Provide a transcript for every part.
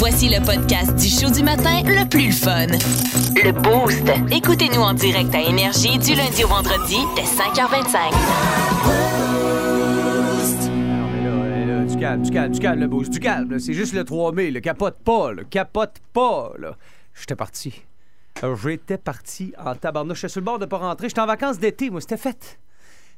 Voici le podcast du show du matin le plus fun. Le Boost. Écoutez-nous en direct à Énergie du lundi au vendredi dès 5h25. Non, mais là, là, là, du calme, du calme, du calme, le boost, du calme. là. C'est juste le 3 mai, le capote pas, le capote pas, là. J'étais parti. J'étais parti en tabarnouche. J'étais sur le bord de pas rentrer. J'étais en vacances d'été, moi, c'était fait.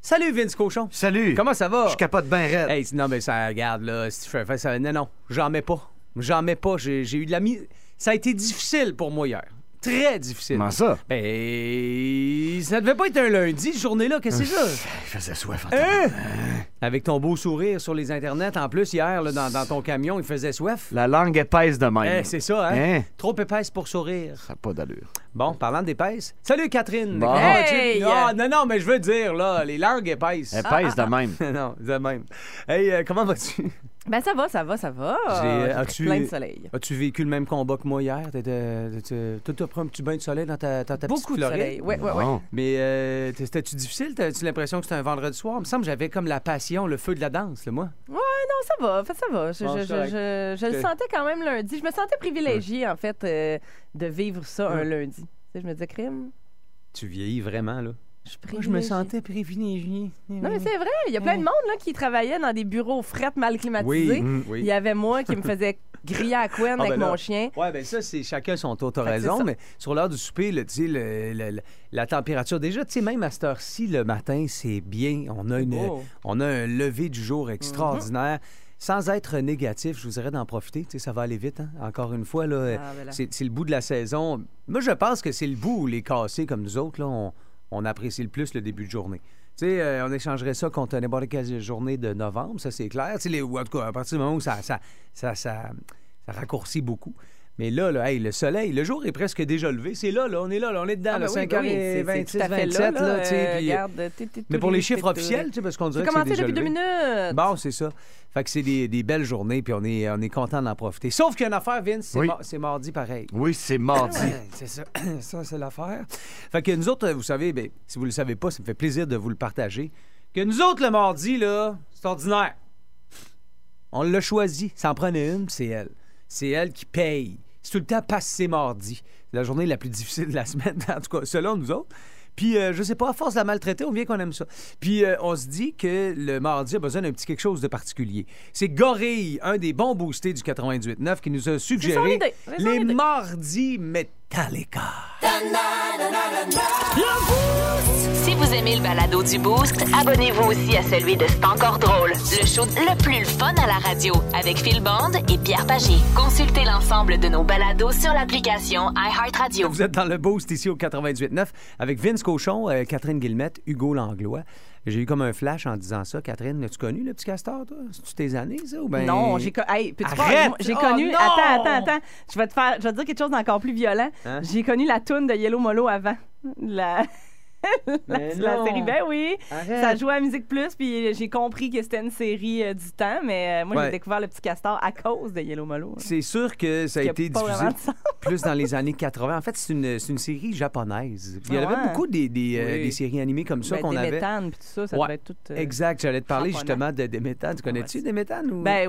Salut, Vince Cochon. Salut. Comment ça va? Je capote bien raide. Hey, non, mais ça, regarde, là, si tu fais ça. Non, non, j'en mets pas. J'en mets pas. J'ai j'ai eu de la mise. Ça a été difficile pour moi hier. Très difficile. Comment ça? Ben, ça devait pas être un lundi, cette journée-là. Qu'est-ce que c'est ça? Il faisait soif. en Hein? Avec ton beau sourire sur les internets, en plus, hier, là, dans, dans ton camion, il faisait soif. La langue épaisse de même. Eh, c'est ça, hein? Hein? Trop épaisse pour sourire. Ça n'a pas d'allure. Bon, parlant d'épaisse. Salut, Catherine. Bon. Hey! vas-tu? Ah, non, non, mais je veux dire, là, les langues épaisses. Épaisse de même. non, de même. Hey, euh, comment vas-tu? Ben ça va, ça va, ça va. J'ai- as-tu- plein de soleil. As-tu vécu le même combat que moi hier? Toi, t'as pris un petit bain de soleil dans ta, ta petite Beaucoup de soleil. Ouais, ouais, ouais. Bon. Mais euh, c'était-tu difficile? T'as-tu l'impression que c'était un vendredi soir? Il me semble que j'avais comme la passion, le feu de la danse, là, moi. Non, ça va, fait, ça va. Je, Bon, je- je- je- je le sentais quand même lundi. Je me sentais privilégiée, en fait, euh, de vivre ça un Ouais. lundi. Tu sais, je me disais, crime, Tu vieillis vraiment, là. Je suis Moi, je me sentais privilégié. Non, mais c'est vrai. Il y a plein de monde là, qui travaillait dans des bureaux frettes mal climatisés. Oui, Mm. oui. Il y avait moi qui me faisais griller à couenne Ah, avec ben mon chien. Ouais, ben ça, c'est chacun son t'as que c'est raison, mais sur l'heure du souper, le- le- le- la température, déjà, tu sais, même à cette heure-ci, le matin, c'est bien. On a, une, on a un lever du jour extraordinaire. Mhm. Sans être négatif, je vous dirais d'en profiter. Tu sais, ça va aller vite, hein? Encore une fois, là, Ah, ben c'est c'est le bout de la saison. Moi, je pense que c'est le bout où les cassés comme nous autres, là, on, on apprécie le plus le début de journée. Tu sais, euh, on échangerait ça contre n'importe quelle journée de novembre, ça c'est clair. Tu sais, les- ou en tout cas, à partir du moment où ça, ça, ça, ça, ça raccourcit beaucoup. Mais là, là hey, le soleil, le jour est presque déjà levé. C'est là, là, on est là, là, on est dedans, Ah, là, ben oui, 5 ben h oui, c'est- c'est 26, tout à fait 27, là, tu sais, euh, puis- regarde, t'es- t'es- Mais pour les chiffres officiels, tu sais, parce qu'on dirait C'est que c'est commencé déjà depuis deux minutes. Bon, c'est ça. Fait que c'est des, des belles journées, puis on est, on est content d'en profiter. Sauf qu'il y a une affaire, Vince, c'est Oui. mar- c'est mardi pareil. Oui, c'est mardi. C'est ça. ça, c'est l'affaire. Fait que nous autres, vous savez, ben, si vous le savez pas, ça me fait plaisir de vous le partager. Que nous autres, le mardi, là, c'est ordinaire. On l'a choisi. Ça en prenait une, c'est elle. C'est elle qui paye. C'est tout le temps passé mardi. C'est la journée la plus difficile de la semaine, en tout cas, selon nous autres. Puis, euh, je sais pas, à force de la maltraiter, on vient qu'on aime ça. Puis, euh, on se dit que le mardi a besoin d'un petit quelque chose de particulier. C'est Gorille, un des bons boostés du 98.9, qui nous a suggéré les mardis Metallica. Si vous aimez le balado du Boost, abonnez-vous aussi à celui de C'est encore drôle. Le show le plus fun à la radio avec Phil Bond et Pierre Pagé. Consultez l'ensemble de nos balados sur l'application iHeartRadio. Vous êtes dans le boost ici au 98.9 avec Vince Cochon, euh, Catherine Guillemette, Hugo Langlois. J'ai eu comme un flash en disant ça. Catherine, as-tu connu le petit castor, toi? C'est-tu tes années, ça? Ou ben... Non, j'ai co- hey, peux-tu Arrête! voir, moi, j'ai Oh connu attends attends attends, je vais te faire je vais te dire quelque chose d'encore plus violent. Hein? J'ai connu la toune de Yellow Molo avant. La la, Mais la série ben oui, Arrête! ça jouait à Musique Plus puis j'ai compris que c'était une série euh, du temps mais euh, moi Ouais. j'ai découvert le petit castor à cause de Yellow Molo. C'est sûr que ça a été diffusé plus dans les années 80. En fait, c'est une, c'est une série japonaise. Il y en Ah avait ouais? beaucoup des, des, euh, Oui. des séries animées comme ça Ben, qu'on des avait. méthanes puis tout ça, ça Ouais, devait être tout euh, Exact, j'allais te parler japonais. justement de Deméthane. Tu connais-tu Ouais, Deméthane? Ou... Ben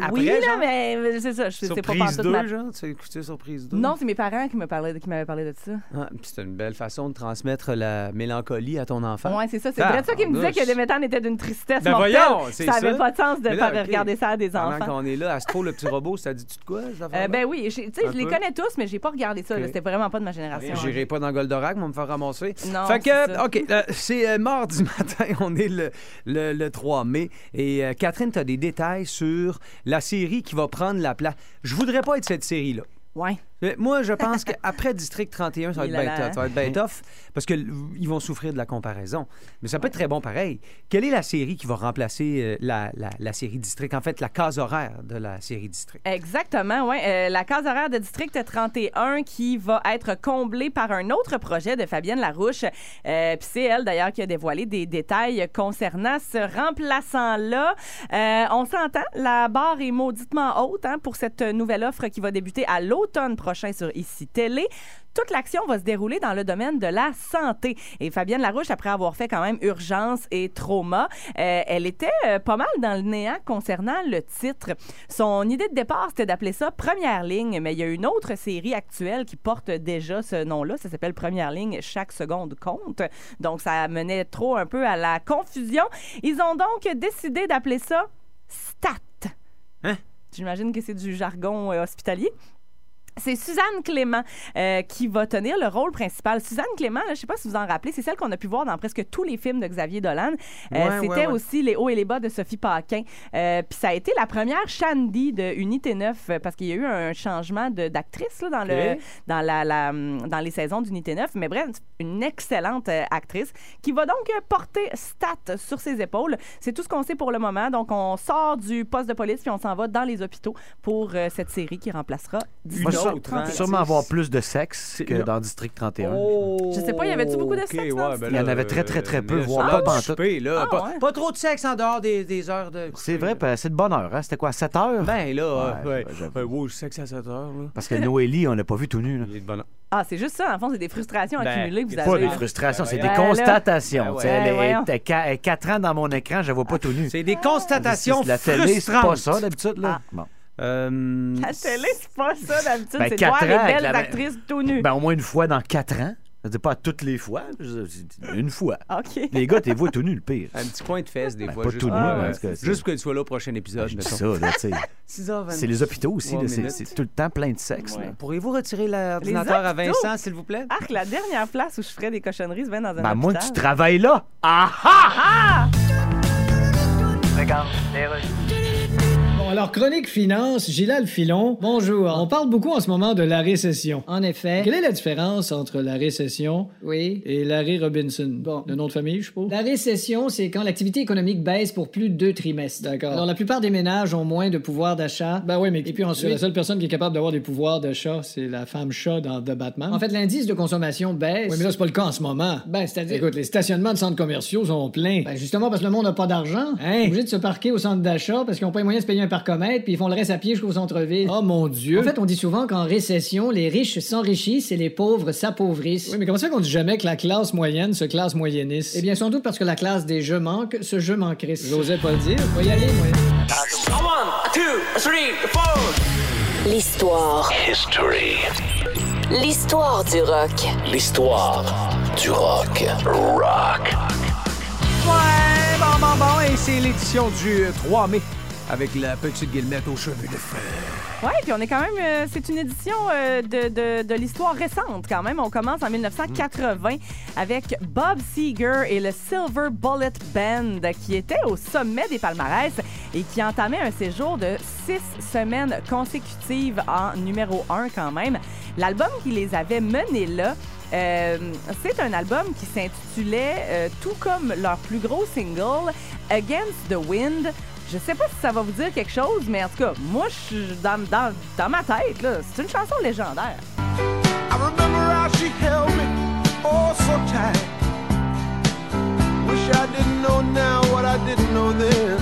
Après, oui là genre? mais mais c'est ça, je c'est pas pantoute 2, ma- genre? Tu as écouté Surprise 2? Non, c'est mes parents qui me parlaient qui m'avaient parlé de ça. Ah, puis c'est une belle façon de transmettre la mélancolie à ton enfant. Ouais, c'est ça. C'est Ah, vrai ça qui me disait que des méthanes étaient d'une tristesse Ben mortelle. voyons, c'est ça avait ça. pas de sens de là, regarder ça à des Pendant enfants. qu'on est là, Astro, le petit robot, ça dit-tu de quoi, ça Euh, ben oui, tu sais, je les connais tous, mais j'ai pas regardé ça. C'était vraiment pas de ma génération. J'irai pas dans Goldorak, mais on va me faire ramasser. Non, Fait c'est que. OK, euh, c'est euh, mardi matin, on est le, le, le 3 mai. Et euh, Catherine, tu as des détails sur la série qui va prendre la place. Je voudrais pas être cette série-là. Ouais. Mais Moi, je pense qu'après District 31, ça va être bien la- tough. Ça va être bien tough parce qu'ils vont souffrir de la comparaison. Mais ça peut être très bon pareil. Quelle est la série qui va remplacer euh, la, la, la série District? En fait, la case horaire de la série District. Exactement, oui. la case horaire de District 31 qui va être comblée par un autre projet de Fabienne Larouche. Euh, Puis c'est elle, d'ailleurs, qui a dévoilé des détails concernant ce remplaçant-là. Euh, on s'entend, la barre est mauditement haute hein, pour cette nouvelle offre qui va débuter à l'automne prochain. Prochain sur Ici Télé. Toute l'action va se dérouler dans le domaine de la santé. Et Fabienne Larouche, après avoir fait quand même urgence et trauma, euh, elle était euh, pas mal dans le néant concernant le titre. Son idée de départ, c'était d'appeler ça Première ligne, mais il y a une autre série actuelle qui porte déjà ce nom-là. Ça s'appelle Première ligne, chaque seconde compte. Donc, ça menait trop un peu à la confusion. Ils ont donc décidé d'appeler ça STAT. Hein? J'imagine que c'est du jargon euh, hospitalier. C'est Suzanne Clément euh, qui va tenir le rôle principal. Suzanne Clément, là, je ne sais pas si vous en rappelez, c'est celle qu'on a pu voir dans presque tous les films de Xavier Dolan. Euh, Ouais, C'était ouais, ouais. aussi Les hauts et les bas de Sophie Paquin. Euh, Puis ça a été la première Shandy de Unité 9 euh, parce qu'il y a eu un changement d'actrice dans, le, dans, la, la, hum, dans les saisons d'Unité 9. Mais bref, une excellente euh, actrice qui va donc porter Stat sur ses épaules. C'est tout ce qu'on sait pour le moment. Donc on sort du poste de police puis on s'en va dans les hôpitaux pour euh, cette série qui remplacera Une Hein. sûrement avoir plus de sexe que dans District 31. Oh, Je sais pas, y avait-tu beaucoup de sexe dans ben Il y en avait très, très, très peu, mais voire pas pantoute. Ah, pas, ouais. pas trop de sexe en dehors des, des heures de. C'est vrai, c'est de bonne heure. Hein? C'était quoi, 7 heures? Ben là, Ouais, ouais. j'avoue. ouais. wow, sexe à 7 heures, là. Parce que Noélie, on l'a pas vu tout nu. là. Il est de bonne heure. Ah, c'est juste ça. En fond, c'est des frustrations Ben, accumulées que vous c'est avez. Pas des frustrations, c'est Ben, des constatations. Ben. Elle est 4 ans dans mon écran, je la vois pas tout nu. C'est des constatations La télé, c'est pas frustrantes. ça d'habitude. là. Bon. Euh, La télé, c'est pas ça d'habitude. Ben, c'est de quatre voir les belles la- actrices tout nues. Ben, au moins une fois dans 4 ans. Je dis pas toutes les fois, une fois. OK. Les gars, t'es vois tout nu, le pire. un petit point de fesse, des Ben, fois. pas juste tout nu, pour, mais euh, en tout cas, c'est- juste pour qu'elle soit là au prochain épisode. Je dis mettons. ça, là, tu sais. 6h20. C'est les hôpitaux aussi, c'est c'est tout le temps plein de sexe. là. Pourriez-vous retirer l'ordinateur à? Vincent, s'il vous plaît? Arc, la dernière place où je ferais des cochonneries, c'est bien dans un Ben, moi, hôpital. tu travailles là. Ah ah! Bon, alors, chronique finance, Gilal Filon. Bonjour. On parle beaucoup en ce moment de la récession. En effet. Quelle est la différence entre la récession Oui. et Larry Robinson? Bon. Le nom de famille, je suppose? La récession, c'est quand l'activité économique baisse pour plus de deux trimestres. D'accord. Alors, la plupart des ménages ont moins de pouvoir d'achat. Ben oui, mais Et puis ensuite- la seule personne qui est capable d'avoir des pouvoirs de chat, c'est la femme chat dans The Batman. En fait, l'indice de consommation baisse. oui, mais là, c'est pas le cas en ce moment. Ben, c'est-à-dire. Écoute, les stationnements de centres commerciaux sont pleins. Ben, justement, parce que le monde n'a pas d'argent. Hein? Ils sont obligés de se parquer au centre d'achat parce qu'ils n'ont pas les moyens de se payer un parcomètre, puis ils font le reste à pied jusqu'au centre-ville. Oh mon Dieu! En fait, on dit souvent qu'en récession, les riches s'enrichissent et les pauvres s'appauvrissent. oui, mais comment ça qu'on dit jamais que la classe moyenne se classe moyenniste? Eh bien, sans doute parce que la classe des je manque, ce je manquerait. j'osais pas le dire. Faut y aller, moi. L'histoire. L'histoire du rock. L'histoire du rock. Rock. Ouais, bon, bon, bon. Et c'est l'édition du 3 mai avec la petite guillemette aux cheveux de feu. Oui, puis on est quand même. euh, c'est une édition euh, de, de- de l'histoire récente quand même. On commence en 1980 avec Bob Seger et le Silver Bullet Band qui était au sommet des palmarès et qui entamait un séjour de six semaines consécutives en numéro un quand même. L'album qui les avait menés là. euh, c'est un album qui s'intitulait, tout comme leur plus gros single, Against the Wind. Je sais pas si ça va vous dire quelque chose, mais en tout cas, moi, je suis dans, dans, dans ma tête, là, c'est une chanson légendaire. I remember how she held me, oh so tight. Wish I didn't know now what I didn't know then.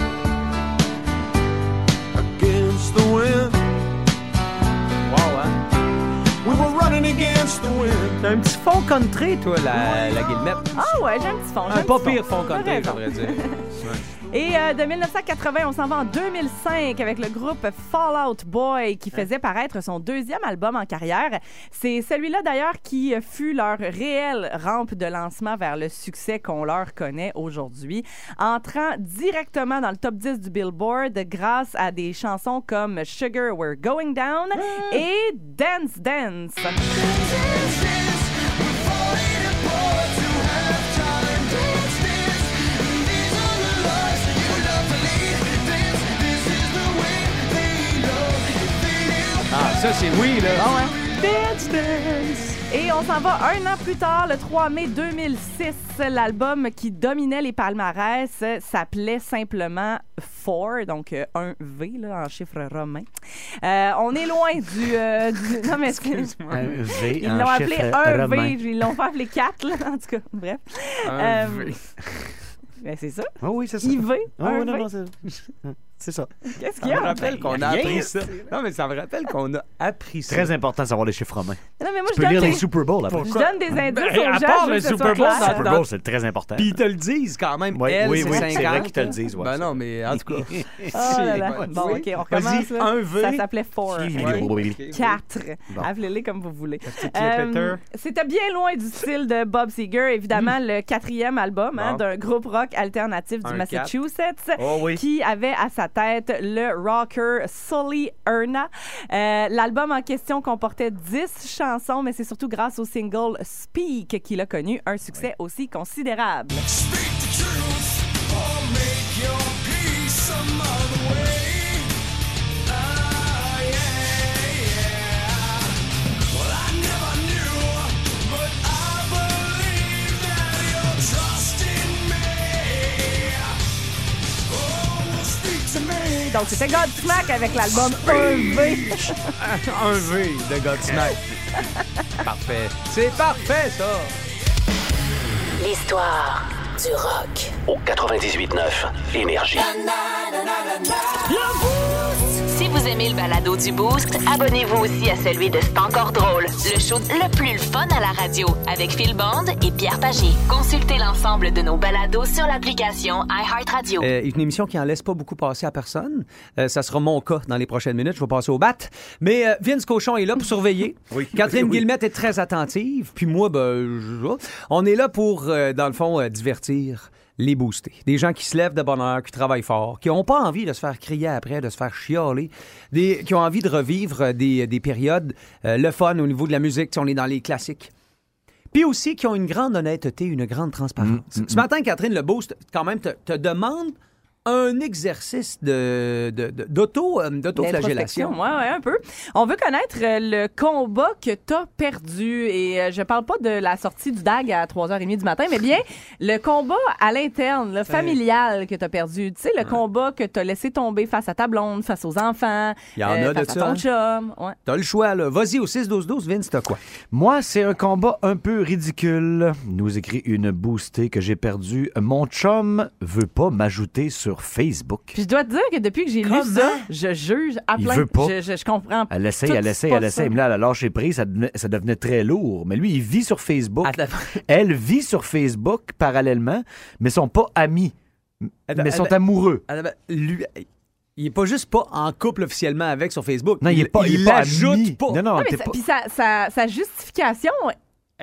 Against the wind, Wow, hein? we were running against the wind. T'as un petit fond country, toi, la, la guillemette? Ah ouais, j'ai un petit fond. Un pas pire fond country, faudrait dire. Et euh, de 1980, on s'en va en 2005 avec le groupe Fallout Boy qui faisait paraître son deuxième album en carrière. C'est celui-là d'ailleurs qui fut leur réelle rampe de lancement vers le succès qu'on leur connaît aujourd'hui, entrant directement dans le top 10 du Billboard grâce à des chansons comme Sugar We're Going Down et Dance Dance. Ça, c'est oui, là. Bon, hein? Dance, dance. Et on s'en va un an plus tard, le 3 mai 2006. L'album qui dominait les palmarès s'appelait simplement Four, donc euh, un V là, en chiffre romain. Euh, on est loin du. euh, du- non, mais c'est- Un V, Ils l'ont appelé un romain. V, ils l'ont pas appelé 4, là, en tout cas. Bref. Un Euh, V. Ben, c'est ça. Ah oui, c'est ça. IV, Ah un oui, non, V. non, c'est- C'est ça. Qu'est-ce qu'il Ça y me a? rappelle qu'on a rien. appris ça. Non, mais ça me rappelle qu'on a appris ça. Très important de savoir les chiffres romains. Non, mais moi, Tu je peux lire les Super Bowl après. je donne des indices Ben, aux à part le Super Bowl, ça- Super Bowl, c'est très important. Puis ils te le disent quand même. Oui, Elle, oui, c'est oui, 50. c'est vrai qu'ils te le disent, ouais, ben ça. non, mais en tout cas. Oh là là. Bon. OK, on recommence. Vas-y, là. un V. Ça s'appelait Four. Quatre. Appelez-les comme vous voulez. Euh. C'était bien loin du style de Bob Seger, évidemment, le quatrième album hein, d'un groupe rock alternatif du Massachusetts. Oh. Qui avait à sa tête le rocker Sully Erna. Euh, L'album en question comportait 10 chansons, mais c'est surtout grâce au single Speak qu'il a connu un succès aussi considérable. Donc, c'était Godsmack avec l'album EV. Un V de Godsmack. parfait. C'est parfait, ça. L'histoire du rock. Au 98.9 Énergie. Si vous aimez le balado du Boost, abonnez-vous aussi à celui de C'est encore drôle, le show le plus fun à la radio avec Phil Bond et Pierre Pagé. Consultez l'ensemble de nos balados sur l'application iHeartRadio. Euh, une émission qui en laisse pas beaucoup passer à personne. Euh, ça sera mon cas dans les prochaines minutes. Je vais passer au bat. Mais euh, Vince Cochon est là pour surveiller. Oui. Catherine Oui. Guillemette est très attentive. Puis moi, ben, je- on est là pour, euh, dans le fond, euh, divertir les booster. Des gens qui se lèvent de bonne heure, qui travaillent fort, qui n'ont pas envie de se faire crier après, de se faire chialer, des, qui ont envie de revivre des, des périodes, euh, le fun au niveau de la musique, si on est dans les classiques. Puis aussi qui ont une grande honnêteté, une grande transparence. Ce matin, Catherine, le boost, quand même, te, te demande un exercice de, de- de- d'auto, euh, d'autoflagellation. Oui, ouais, un peu. On veut connaître euh, le combat que tu as perdu. Et euh, je parle pas de la sortie du DAG à 3h30 du matin, mais bien le combat à l'interne, le familial que tu as perdu. Tu sais, le combat que tu as laissé tomber face à ta blonde, face aux enfants, Il y en a de face à ça. ton chum. Ouais. T'as le choix, là. Vas-y au 6-12-12, Vince, t'as quoi? Moi, c'est un combat un peu ridicule. Nous écrit une boostée que j'ai perdue. Mon chum veut pas m'ajouter sur Facebook. Puis je dois te dire que depuis que j'ai lu ça, je juge à Il plein. veut pas. Je, je, je comprends. Elle essaye, tout elle essaye, pas elle essaye. ça. Mais là, elle a lâché prise, ça devenait, ça devenait très lourd. Mais lui, il vit sur Facebook. Attends. Elle vit sur Facebook parallèlement, mais sont pas amis. Attends, mais sont attends. amoureux. Lui, il est pas juste pas en couple officiellement avec sur Facebook. Non, il est pas, il est pas l'ajoute ami. pas. Non, non, Non, mais t'es ça- pas- Puis sa, sa- sa justification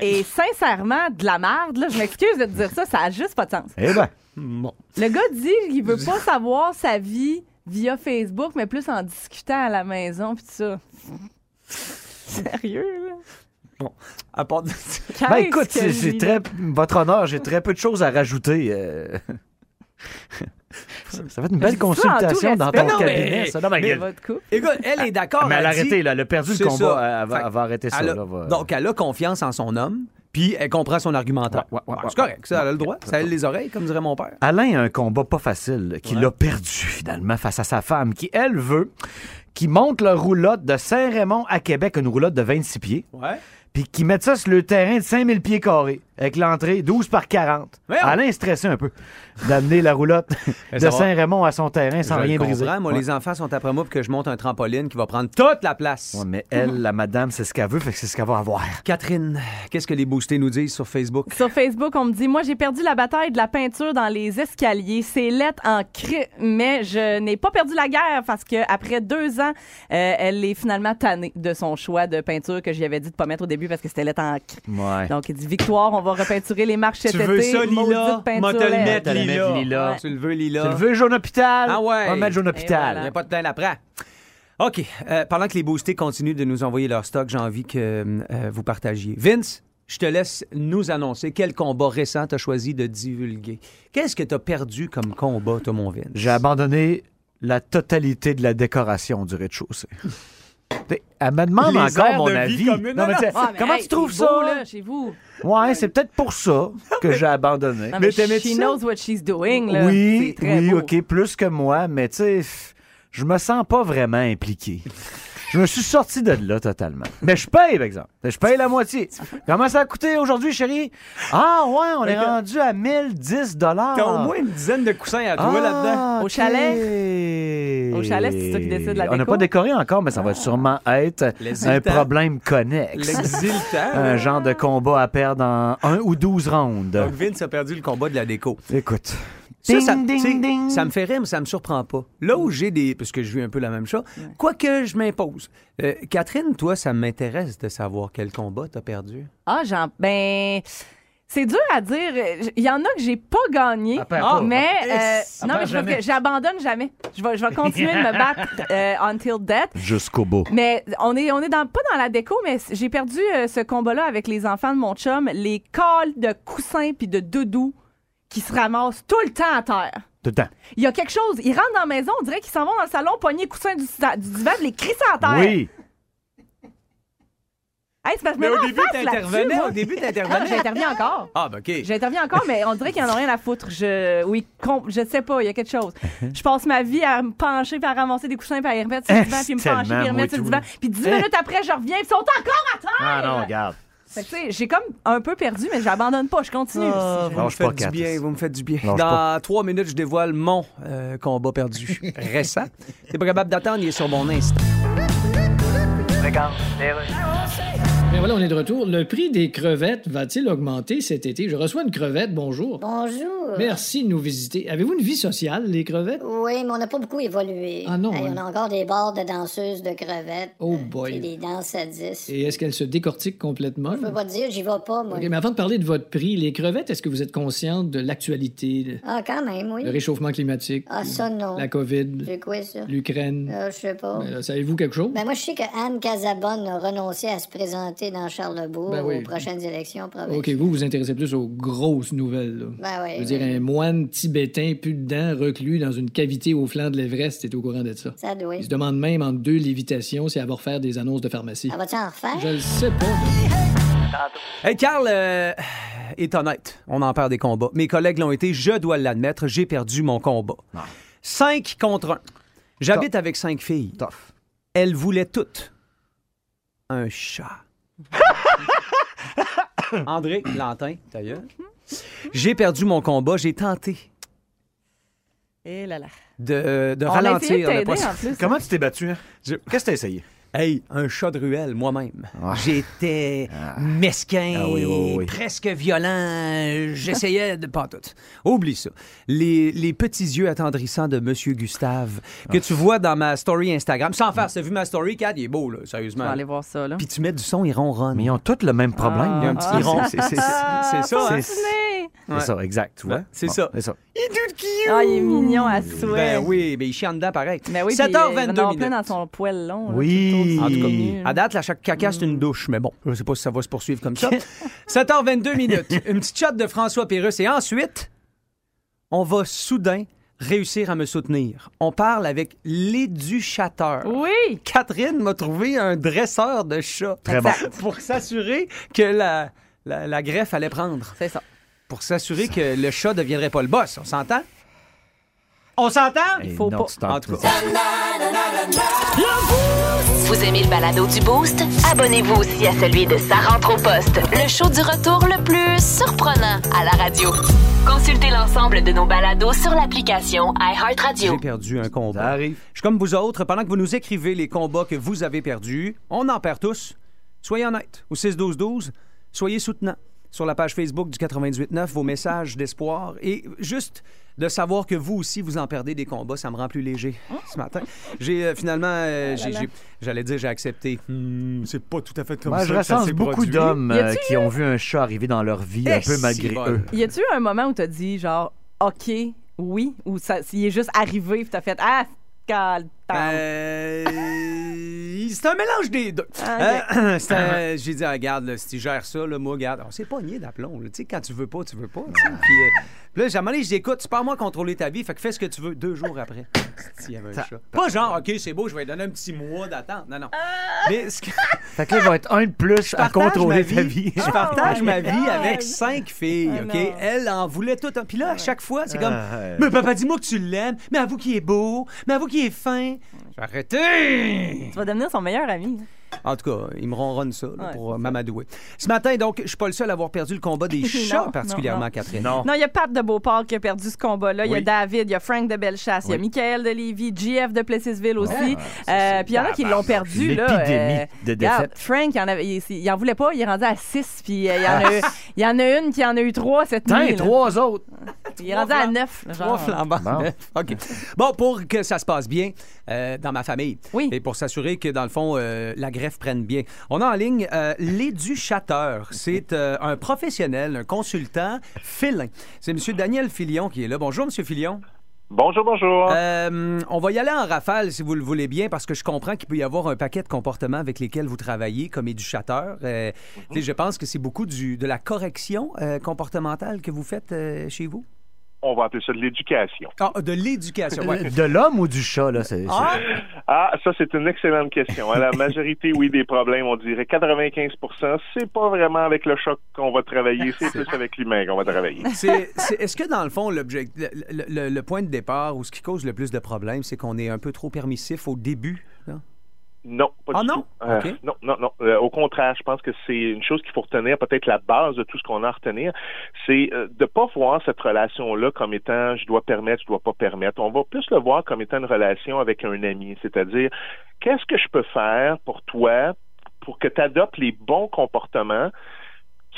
est sincèrement de la merde. Là. Je m'excuse de te dire ça, ça a juste pas de sens. Eh ben, Bon. Le gars dit qu'il veut pas savoir sa vie via Facebook, mais plus en discutant à la maison, puis tout ça. Sérieux, là? À part de- ben écoute, vis, très. Votre honneur, j'ai très peu de choses à rajouter. euh. ça va être une belle consultation dans ton mais- cabinet. ça. Non, mais De elle-. Écoute, elle est d'accord. mais elle a dit- arrêté, là. Elle a perdu le combat. ça. Elle, va, Fait- elle va arrêter ça. Elle a- là, va- Donc, elle a confiance en son homme, puis elle comprend son argumentaire. Ouais, ouais, ouais, c'est correct, ça, elle a le droit. Ça aide les oreilles, comme dirait mon père. Alain a un combat pas facile qu'il a perdu finalement face à sa femme qui, elle, veut qu'il monte le roulotte de Saint-Raymond à Québec, une roulotte de 26 pieds, Ouais. Puis qu'il mette ça sur le terrain de 5000 pieds carrés avec l'entrée 12 par 40. Voyons. Alain est stressé un peu d'amener la roulotte de. Saint-Raymond à son terrain sans Je rien le briser. Moi, Ouais. les enfants sont après moi pour que je monte un trampoline qui va prendre toute la place. Ouais, mais elle, la madame, c'est ce qu'elle veut, fait que c'est ce qu'elle va avoir. Catherine, qu'est-ce que les boostés nous disent sur Facebook? Sur Facebook, on me dit Moi, j'ai perdu la bataille de la peinture dans les escaliers. C'est lettre en cri, mais je n'ai pas perdu la guerre parce qu'après deux ans, euh, elle est finalement tannée de son choix de peinture que j'y avais dit de pas mettre au début parce que c'était lettre en cri. Ouais. Donc, il dit Victoire, on va repeinturer les marches cet Tu veux été. ça, Lila? Moi, te le mettre, Lila. Tu le veux, Lila? Tu le veux, Jaune Hôpital? Ah ouais. On va mettre Jaune Hôpital. Il n'y a pas de plainte après. OK. Euh, pendant que les boostés continuent de nous envoyer leur stock, j'ai envie que euh, vous partagiez. Vince, je te laisse nous annoncer quel combat récent tu as choisi de divulguer. Qu'est-ce que tu as perdu comme combat, toi, mon Vince? J'ai abandonné la totalité de la décoration du rez-de-chaussée. Elle me demande Les encore mon de avis. commune. Non, mais t'sais, Ah, mais comment hey, tu trouves ça? beau, là, chez vous? Ouais, c'est peut-être pour ça que j'ai abandonné. Non, mais t'aimais she ça? knows what she's doing. Là. Oui, oui, beau. OK, plus que moi, mais tu sais, je me sens pas vraiment impliqué. Je me suis sorti de là totalement. Mais je paye, par exemple. Je paye la moitié. Comment ça a coûté aujourd'hui, chérie? Ah, ouais, on est rendu à 1010 dollars. T'as au moins une dizaine de coussins à toi là-dedans. Au chalet? Au chalet, c'est toi qui décides de la On n'a déco? pas décoré encore, mais ça va sûrement être un problème connexe. Un genre de combat à perdre en un ou 12 rounds. Donc Vince a perdu le combat de la déco. Écoute. Ça, ça, Ding, tu sais, ding, ding. ça me fait rire, mais ça me surprend pas. Là où j'ai des. Parce que je vis un peu la même chose, quoique je m'impose. Euh, Catherine, toi, ça m'intéresse de savoir quel combat t'as perdu. Ah, j'en. Ben. C'est dur à dire. Il y en a que j'ai pas gagné, mais euh, non, mais je j'abandonne jamais. Je vais, je vais continuer de me battre euh, until death. Jusqu'au bout. Mais on est, on est dans, pas dans la déco, mais j'ai perdu euh, ce combat-là avec les enfants de mon chum, les cols de coussins puis de doudou qui se ramassent tout le temps à terre. Tout le temps. Il y a quelque chose, ils rentrent dans la maison, on dirait qu'ils s'en vont dans le salon, pogner les coussins du, du divan, les crisser à terre. Oui. Hey, c'est parce que Mais au début, t'intervenais. Au début, t'intervenais. J'interviens encore. Ah, ben, OK. J'interviens encore, mais on dirait qu'ils en ont rien à foutre. Je, oui, com- je sais pas, il y a quelque chose. Je passe ma vie à me pencher, puis à ramasser des coussins, puis à les remettre sur le divan, puis me pencher, puis remettre sur le divan. Puis dix Eh. minutes après, je reviens, puis ils sont encore à terre. Ah non, regarde. Fait que, tu sais, j'ai comme un peu perdu, mais j'abandonne pas, je continue. Ah, vous me pas, faites du bien, vous me faites du bien. Dans trois minutes, je dévoile mon euh, combat perdu récent. T'es pas capable d'attendre, il est sur mon Insta. Voilà, on est de retour. Le prix des crevettes va-t-il augmenter cet été? Je reçois une crevette, bonjour. Bonjour. Merci de nous visiter. Avez-vous une vie sociale, les crevettes? Oui, mais on n'a pas beaucoup évolué. Ah non, Hey, hein? On a encore des bars de danseuses de crevettes. Oh euh, boy. puis des danses à 10. Et est-ce qu'elles se décortiquent complètement? Je peux pas te dire, j'y vais pas, moi. Mais avant de parler de votre prix, les crevettes, est-ce que vous êtes consciente de l'actualité, le- Ah, quand même, oui. le réchauffement climatique, Ah, ça, non. la COVID, C'est quoi, ça? l'Ukraine? Ah, je sais pas. Savez-vous quelque chose? Ben, moi, je sais que Anne Casabonne a renoncé à se présenter dans Charlebourg Ben oui. aux prochaines élections provinciales. OK, vous vous intéressez plus aux grosses nouvelles. Là. Ben oui. Je veux dire, un moine tibétain, plus de dents, reclus dans une cavité au flanc de l'Everest, t'es au courant de ça. Ça doit. Il se demande même en deux lévitations si elle va refaire des annonces de pharmacie. Ah, vas-tu en refaire? Je le sais pas. Hey, Carl euh, est honnête. On en perd des combats. Mes collègues l'ont été, je dois l'admettre, j'ai perdu mon combat. Cinq contre un. J'habite avec cinq filles. Tough. Elles voulaient toutes un chat. André Lantin, d'ailleurs. J'ai perdu mon combat. J'ai tenté Et là là. de, de On a essayé de ralentir le t'aider, processus. en plus. Comment tu t'es battu? hein? Qu'est-ce que t'as essayé? Hey, un chat de ruelle, moi-même. Ouais. J'étais mesquin, Ah oui, oui, oui. presque violent. J'essayais de pas tout. Oublie ça. Les, les petits yeux attendrissants de Monsieur Gustave que Ah. tu vois dans ma story Instagram. Sans faire, t'as vu ma story, Kat? Il est beau, là, Je vais sérieusement. aller voir ça, là. Puis tu mets du son, il ronronne. Mais ils ont tous le même problème. Il y a un petit Ah, rond. c'est- c'est- c'est- C'est ça, hein? C'est ça, exact. Tu vois? Ouais, c'est Bon, ça. Ça. Ah, il est mignon à souhait. Ben oui, ben il chie en dedans pareil. Mais oui, puis, euh, il 7h22 en minutes. plein dans son poil long. là, Oui. En tout cas, à date, là, chaque caca, c'est une douche. Mais bon, je sais pas si ça va se poursuivre comme ça. 7h22 minutes. Une petite shot de François Pérusse. Et ensuite, on va soudain réussir à me soutenir. On parle avec l'éducateur. Oui! Catherine m'a trouvé un dresseur de chat. Très bon. Pour s'assurer que la, la, la greffe allait prendre. C'est ça. Pour s'assurer que le chat ne deviendrait pas le boss. On s'entend? On s'entend? Et faut pas. En tout cas. Vous aimez le balado du Boost? Abonnez-vous aussi à celui de Sa rentre au poste, le show du retour le plus surprenant à la radio. Consultez l'ensemble de nos balados sur l'application iHeartRadio. J'ai perdu un combat. Ça arrive. Je suis comme vous autres, pendant que vous nous écrivez les combats que vous avez perdus, on en perd tous. Soyez honnêtes. Au 6-12-12, soyez soutenants. Sur la page Facebook du 98.9, vos messages d'espoir. Et juste de savoir que vous aussi, vous en perdez des combats, ça me rend plus léger ce matin. J'ai euh, finalement, euh, j'ai- j'ai- j'allais dire, j'ai accepté. Hmm, c'est pas tout à fait comme Moi, ça. je que ça s'est beaucoup produit. d'hommes Y euh, qui ont vu un chat arriver dans leur vie un Eh, peu malgré si, bon. eux. Y a-tu eu un moment où t'as dit, genre, OK, oui, ou ça, s'il est juste arrivé, puis t'as fait, ah, calme. Euh, c'est un mélange des deux. Ah, Euh, un- J'ai dit, ah, regarde, là, si tu gères ça, là, moi, regarde, on s'est pogné d'aplomb. Tu sais, quand tu veux pas, tu veux pas. tu. Puis, euh, puis là, j'ai demandé, je dis, écoute, pas à moi contrôler ta vie, fait que fais ce que tu veux deux jours après. S'il y avait un Ça- chat. Pas genre, OK, c'est beau, je vais lui donner un petit mois d'attente. Non, non. Mais ce que- Fait que là, il va être un de plus à contrôler ta vie. Je partage Oh ma vie God. avec cinq filles, Ah OK? non. Elle en voulait tout. Puis là, à chaque fois, c'est comme, Ah, mais papa, dis-moi que tu l'aimes, mais avoue qu'il est beau, mais avoue qu'il est fin. Arrêtez! Tu vas devenir son meilleur ami. En tout cas, ils me ronronnent ça là, Ouais, pour euh, m'amadouer. Ce matin, donc, je suis pas le seul à avoir perdu le combat des chats, Non, particulièrement, non, non. Catherine. Non. Non, il y a Pat de Beauport qui a perdu ce combat-là. Il y a Oui. David, il y a Frank de Bellechasse, il y a Oui. Michael de Lévis, GF de Plessisville aussi. Euh, Puis il y en a qui l'ont perdu. là. L'épidémie de regarde, défaite. Frank, il en, avait, il, il en voulait pas, il est rendu à 6. Puis euh, il, y en a eu- il y en a une qui en a eu 3 cette nuit. là. trois autres. Il est rendu à 9. Trois flambants. Bon. OK. Bon, pour que ça se passe bien euh, dans ma famille Oui. et pour s'assurer que, dans le fond, euh, la greffe prenne bien, on a en ligne euh, l'éduchateur. C'est euh, un professionnel, un consultant félin. C'est M. Daniel Filion qui est là. Bonjour, M. Filion. Bonjour, bonjour. Euh, on va y aller en rafale, si vous le voulez bien, parce que je comprends qu'il peut y avoir un paquet de comportements avec lesquels vous travaillez comme éducateur. Euh, Je pense que c'est beaucoup du, de la correction euh, comportementale que vous faites euh, chez vous? On va appeler ça de l'éducation. Ah, de l'éducation, ouais. De l'homme ou du chat, là? C'est, c'est- Ah, Ah, ça, c'est une excellente question. À la majorité, oui, des problèmes, on dirait 95% c'est pas vraiment avec le choc qu'on va travailler, c'est plus avec l'humain qu'on va travailler. c'est- c'est- Est-ce que, dans le fond, l'object- le, le- le- le point de départ ou ce qui cause le plus de problèmes, c'est qu'on est un peu trop permissif au début? Non, pas Ah du non? tout. Euh, OK. Non, non, non. Euh, au contraire, je pense que c'est une chose qu'il faut retenir, peut-être la base de tout ce qu'on a à retenir, c'est euh, de pas voir cette relation-là comme étant je dois permettre, je dois pas permettre. On va plus le voir comme étant une relation avec un ami, c'est-à-dire qu'est-ce que je peux faire pour toi pour que tu adoptes les bons comportements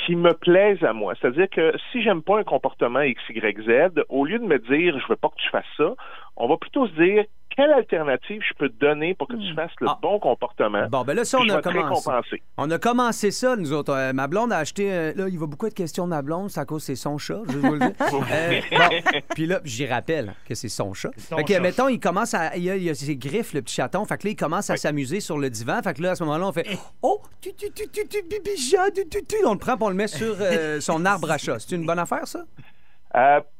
qui me plaisent à moi? C'est-à-dire que si j'aime pas un comportement X, Y, Z, au lieu de me dire je veux pas que tu fasses ça, on va plutôt se dire quelle alternative je peux te donner pour que tu fasses le Ah. bon comportement? Bon, ben là, ça, on a commencé. récompenser. On a commencé ça, nous autres. Euh, ma blonde a acheté. euh, là, il va beaucoup être question de ma blonde, c'est à cause c'est son chat, je vais vous le dire. Euh, bon, puis là, j'y rappelle que c'est son chat. son fait que, chat. mettons, il commence à. Il y a, il y a ses griffes, le petit chaton. Fait que là, il commence à s'amuser sur le divan. Fait que là, à ce moment-là, on fait Oh, tu, tu, tu, tu, tu, bibi chat, tu, tu, tu. On le prend, puis on le met sur euh, son arbre à chat. C'est une bonne affaire, ça?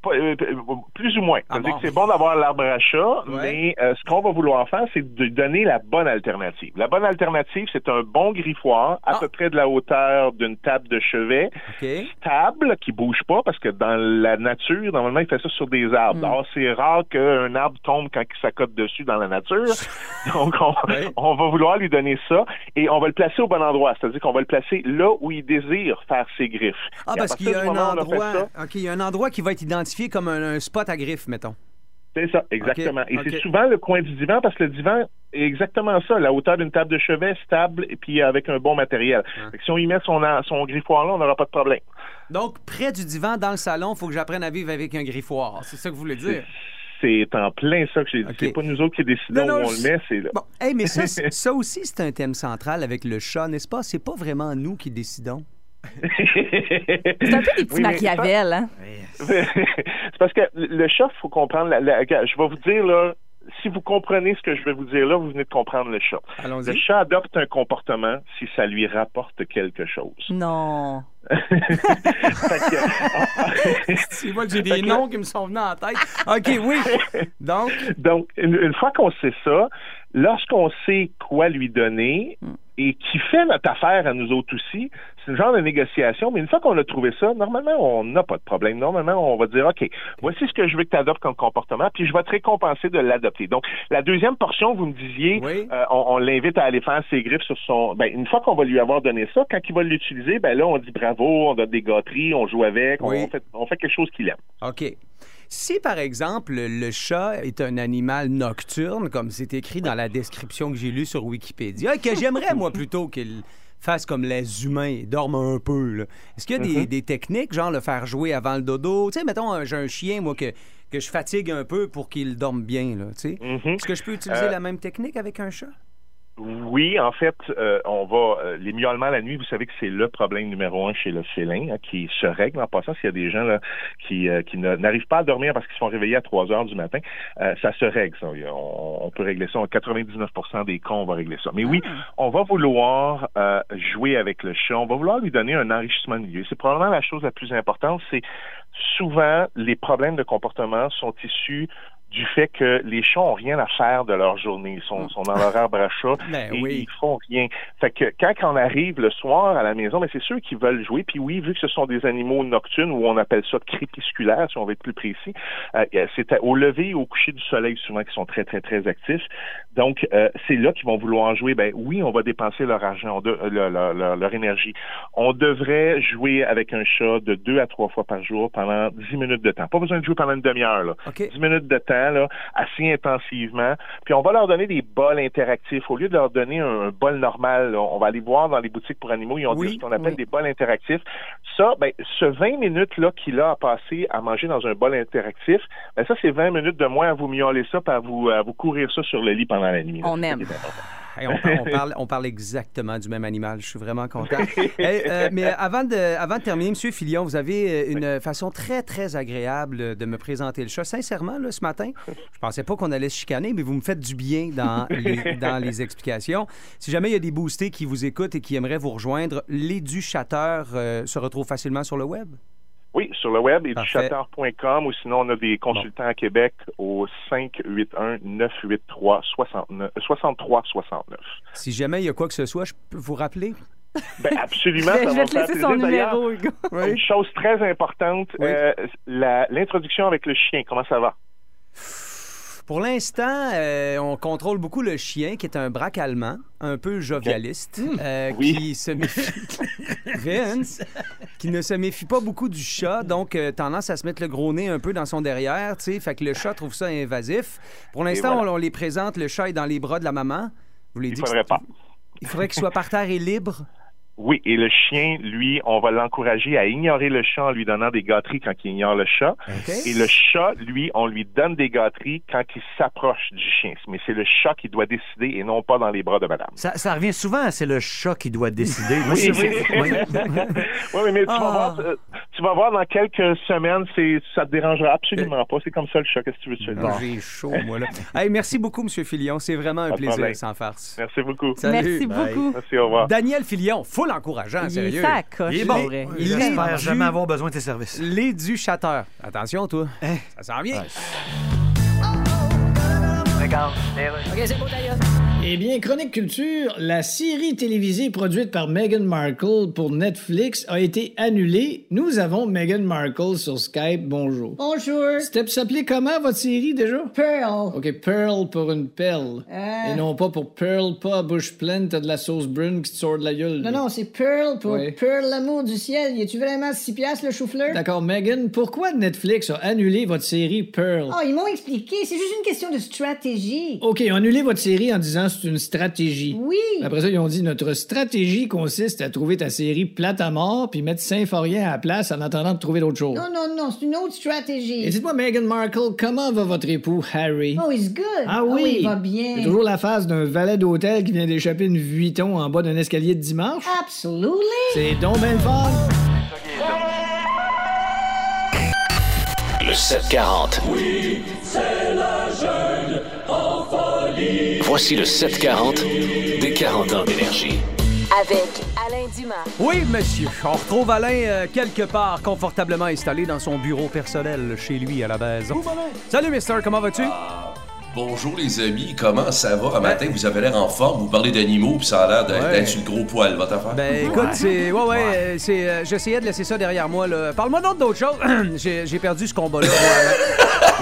Euh, euh, plus ou moins. Ah bon. c'est bon d'avoir l'arbre à chat, Ouais. mais euh, ce qu'on va vouloir faire, c'est de donner la bonne alternative. La bonne alternative, c'est un bon griffoir à Ah. peu près de la hauteur d'une table de chevet, OK. stable, qui bouge pas, parce que dans la nature, normalement, il fait ça sur des arbres. Hmm. Alors, c'est rare qu'un arbre tombe quand il s'accote dessus dans la nature. Donc, on, Ouais. on va vouloir lui donner ça et on va le placer au bon endroit. C'est-à-dire qu'on va le placer là où il désire faire ses griffes. Ah, Et parce qu'il y a un endroit. ça, il y a un endroit qui va être identifié comme un, un spot à griffes, mettons. C'est ça, exactement. Et c'est souvent le coin du divan parce que le divan est exactement ça, la hauteur d'une table de chevet stable et puis avec un bon matériel. Si on y met son, son griffoir là, on n'aura pas de problème. Donc, près du divan, dans le salon, il faut que j'apprenne à vivre avec un griffoir. C'est ça que vous voulez dire? C'est en plein ça que j'ai dit. Ok. C'est pas nous autres qui décidons Non, non, où on je- le met, c'est là. Bon, hey, mais ça, ça aussi, c'est un thème central avec le chat, n'est-ce pas? C'est pas vraiment nous qui décidons. C'est un peu des petits Oui, Machiavel, hein? c'est parce que le chat, il faut comprendre. La, la- je vais vous dire là, si vous comprenez ce que je vais vous dire là, vous venez de comprendre le chat. Le chat adopte un comportement si ça lui rapporte quelque chose. Non. C'est moi que j'ai des noms qui me sont venus en tête. OK, oui. Donc, Donc, une, une fois qu'on sait ça, lorsqu'on sait quoi lui donner et qui fait notre affaire à nous autres aussi, c'est une genre de négociation, mais une fois qu'on a trouvé ça, normalement, on n'a pas de problème. Normalement, on va dire, OK, voici ce que je veux que tu adoptes comme comportement, puis je vais te récompenser de l'adopter. Donc, la deuxième portion, vous me disiez, Oui. euh, on, on l'invite à aller faire ses griffes sur son... Ben, une fois qu'on va lui avoir donné ça, quand il va l'utiliser, ben là, on dit bravo, on donne des gâteries, on joue avec, on- Oui. on, fait, on fait quelque chose qu'il aime. OK. Si, par exemple, le chat est un animal nocturne, comme c'est écrit dans la description que j'ai lue sur Wikipédia, que j'aimerais, moi, plutôt qu'il fasse comme les humains et dorme un peu, est-ce qu'il y a des, des techniques, genre le faire jouer avant le dodo? Tu sais, mettons, euh, j'ai un chien, moi, que, que je fatigue un peu pour qu'il dorme bien, là, tu sais. Mhm. Est-ce que je peux utiliser Euh, la même technique avec un chat? Oui, en fait, euh, on va euh, les miaulements la nuit. Vous savez que c'est le problème numéro un chez le félin hein, qui se règle en passant. S'il y a des gens là, qui, euh, qui n'arrivent pas à dormir parce qu'ils sont réveillés à 3 heures du matin, euh, ça se règle. Ça. On, on peut régler ça. En 99% des cas, on va régler ça. Mais oui, on va vouloir euh, jouer avec le chat. On va vouloir lui donner un enrichissement de milieu. C'est probablement la chose la plus importante. C'est souvent les problèmes de comportement sont issus du fait que les chats ont rien à faire de leur journée. Ils sont, sont dans leur arbre à chat Ben et oui. ils font rien. Fait que quand on arrive le soir à la maison, mais c'est ceux qui veulent jouer. Puis oui, vu que ce sont des animaux nocturnes, ou on appelle ça crépusculaires, si on veut être plus précis, euh, c'est à- au lever et au coucher du soleil souvent qui sont très, très, très actifs. Donc, euh, c'est là qu'ils vont vouloir jouer. Ben oui, on va dépenser leur argent, de- euh, leur, leur- leur- énergie. On devrait jouer avec un chat de deux à trois fois par jour pendant dix minutes de temps. Pas besoin de jouer pendant une demi-heure. là. OK. 10 minutes de temps, là, assez intensivement. Puis on va leur donner des bols interactifs. Au lieu de leur donner un, un bol normal, là, on va aller voir dans les boutiques pour animaux, ils ont Oui, des- ce qu'on appelle oui. des bols interactifs. Ça, ben, ce 20 minutes-là qu'il a à passer à manger dans un bol interactif, ben ça, c'est 20 minutes de moins à vous miauler ça, puis à vous, à vous courir ça sur le lit pendant la nuit. là. On ça aime. Hey, on, on parle, on parle exactement du même animal. Je suis vraiment content. Hey, euh, mais avant de, avant de terminer, M. Filion, vous avez euh, une façon très, très agréable de me présenter le chat. Sincèrement, là, ce matin, je pensais pas qu'on allait se chicaner, mais vous me faites du bien dans les, dans les explications. Si jamais il y a des boostés qui vous écoutent et qui aimeraient vous rejoindre, les du chateur euh, se retrouvent facilement sur le web? Oui, sur le web, et Parfait. ou sinon on a des consultants à Québec au 581-983-63-69. Si jamais il y a quoi que ce soit, je peux vous rappeler? Ben, absolument. Je ça vais va te me faire laisser son numéro, Hugo. Une chose très importante, Oui. euh, l'introduction avec le chien, comment ça va? Pour l'instant, euh, on contrôle beaucoup le chien, qui est un braque allemand, un peu jovialiste, euh, Oui. qui se méfie... Vince, qui ne se méfie pas beaucoup du chat, donc euh, tendance à se mettre le gros nez un peu dans son derrière, tu sais, fait que le chat trouve ça invasif. Pour l'instant, voilà. on, on les présente, le chat est dans les bras de la maman. Vous les Il dites que faudrait pas. Il faudrait qu'il soit par terre et libre. Oui, et le chien, lui, on va l'encourager à ignorer le chat en lui donnant des gâteries quand il ignore le chat. Et le chat, lui, on lui donne des gâteries quand il s'approche du chien. Mais c'est le chat qui doit décider et non pas dans les bras de madame. Ça, ça revient souvent, c'est le chat qui doit décider. Oui. Oui. Oui, mais tu, Ah. vas voir, euh, tu vas voir dans quelques semaines, ça te dérangera absolument pas. C'est comme ça le chat. Qu'est-ce que tu veux te dise? J'ai chaud, moi, là. Hey, merci beaucoup, M. Filion. C'est vraiment un Pas de plaisir, problème. sans farce. Merci beaucoup. Salut. Merci beaucoup. Merci, au revoir. Daniel Filion, full encourageant, Il sérieux. est ça coche, Il est bon. vrai. Il est J'espère du- jamais avoir besoin de tes services. Les du chateur. Attention, toi. Ça s'en vient. Eh bien, Chronique Culture, la série télévisée produite par Meghan Markle pour Netflix a été annulée. Nous avons Meghan Markle sur Skype. Bonjour. Bonjour. Pour s'appeler comment votre série déjà? Pearl. OK, Pearl pour une perle. Euh. Et non pas pour Pearl, pas à bouche pleine, t'as de la sauce brune qui te sort de la gueule. Non, non, c'est Pearl pour Ouais. Pearl, l'amour du ciel. Y a-tu vraiment 6 piastres le chou-fleur? D'accord, Megan, pourquoi Netflix a annulé votre série Pearl? Oh, ils m'ont expliqué. C'est juste une question de stratégie. OK, annulé votre série en disant c'est une stratégie. Oui. Après ça, ils ont dit notre stratégie consiste à trouver ta série plate à mort puis mettre Symphorien à la place en attendant de trouver d'autres choses. Non, non, non, c'est une autre stratégie. Et dites-moi, Meghan Markle, comment va votre époux Harry? Oh, he's good. Ah oui? il va bien. C'est toujours la phase d'un valet d'hôtel qui vient d'échapper une Vuitton en bas d'un escalier de dimanche? Absolutely. C'est donc ben le fun. Le 740. Voici le 740 des 40 ans d'énergie. Avec Alain Dumas. Oui, monsieur. On retrouve Alain euh, quelque part confortablement installé dans son bureau personnel chez lui à la maison. Salut, Mister. Comment vas-tu? Bonjour les amis, comment ça va? Un matin, vous avez l'air en forme, vous parlez d'animaux, puis ça a l'air d'être Ouais. d'être sur le gros poil, votre affaire? Ben écoute, c'est. Ouais, ouais, euh, c'est. euh, J'essayais de laisser ça derrière moi, là. Parle-moi donc d'autre chose. J'ai j'ai perdu ce combat-là.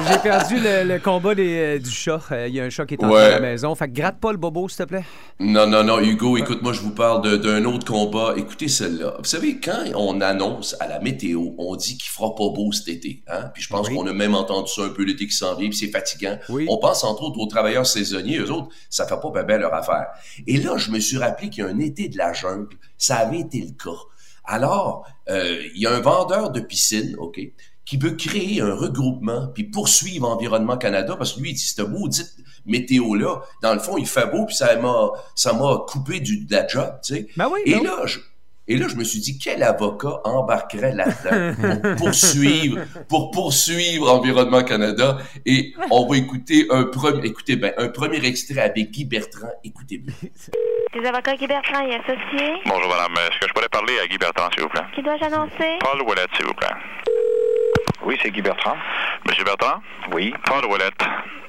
J'ai perdu le, le combat des, euh, du chat. Euh, Il y a un chat qui est entré Ouais. à la maison. Fait que gratte pas le bobo, s'il te plaît. Non, non, non, Hugo, écoute, moi, je vous parle d'un autre combat. Écoutez celle-là. Vous savez, quand on annonce à la météo, on dit qu'il fera pas beau cet été, hein? Puis je pense Oui. qu'on a même entendu ça un peu l'été qui s'en vient, puis c'est fatigant. Oui. On pense entre autres aux travailleurs saisonniers, eux autres, ça fait pas ben leur affaire. Et là, je me suis rappelé qu'il y a un été de la jungle, ça avait été le cas. Alors, euh, il y a un vendeur de piscine, OK, qui veut créer un regroupement puis poursuivre Environnement Canada parce que lui, il dit, cette maudite météo-là, dans le fond, il fait beau puis ça m'a, ça m'a coupé du, de la job, tu sais. Ben oui. Et ben oui. là, je, et là, je me suis dit, quel avocat embarquerait là-dedans pour poursuivre, pour poursuivre Environnement Canada? Et on va écouter un premier, écoutez ben, un premier extrait avec Guy Bertrand. Écoutez bien. Des avocats Guy Bertrand et associés. Bonjour, madame. Est-ce que je pourrais parler à Guy Bertrand, s'il vous plaît? Qui dois-je annoncer? Paul Ouellet, s'il vous plaît. Oui, c'est Guy Bertrand. Monsieur Bertrand? Oui. Paul Ouellette.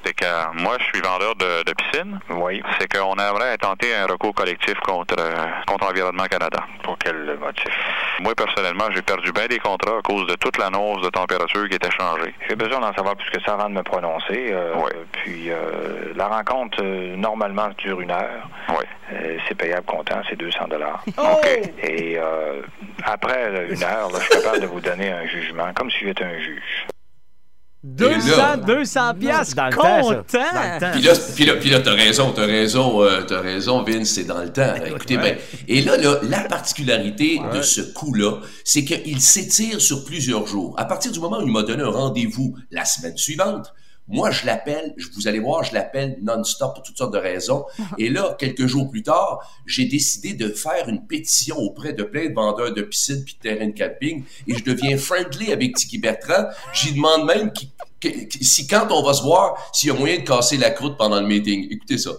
C'est que moi, je suis vendeur de, de piscine. Oui. C'est qu'on aimerait tenter un recours collectif contre, euh, contre Environnement Canada. Pour quel motif? Moi, personnellement, j'ai perdu bien des contrats à cause de toute l'annonce de température qui était changée. J'ai besoin d'en savoir plus que ça avant de me prononcer. euh, Puis euh, la rencontre, euh, normalement, dure une heure. Oui. Euh, c'est payable comptant, c'est 200 dollars. OK. Et euh, après une heure, là, je suis capable de vous donner un jugement, comme si j'étais un juge. 200, 200 piastres, Dans le content. Dans le temps. Puis là, puis là, puis là, t'as raison, t'as raison, euh, t'as raison, Vince, c'est dans le temps. Écoutez bien. Et là, là, la particularité de ce coup-là, c'est qu'il s'étire sur plusieurs jours. À partir du moment où il m'a donné un rendez-vous la semaine suivante, moi, je l'appelle, je- vous allez voir, je l'appelle non-stop pour toutes sortes de raisons. Et là, quelques jours plus tard, j'ai décidé de faire une pétition auprès de plein de vendeurs de piscines puis de terrains de camping et je deviens friendly avec Tiki Bertrand. J'y demande même qui- si quand on va se voir, s'il y a moyen de casser la croûte pendant le meeting. Écoutez ça.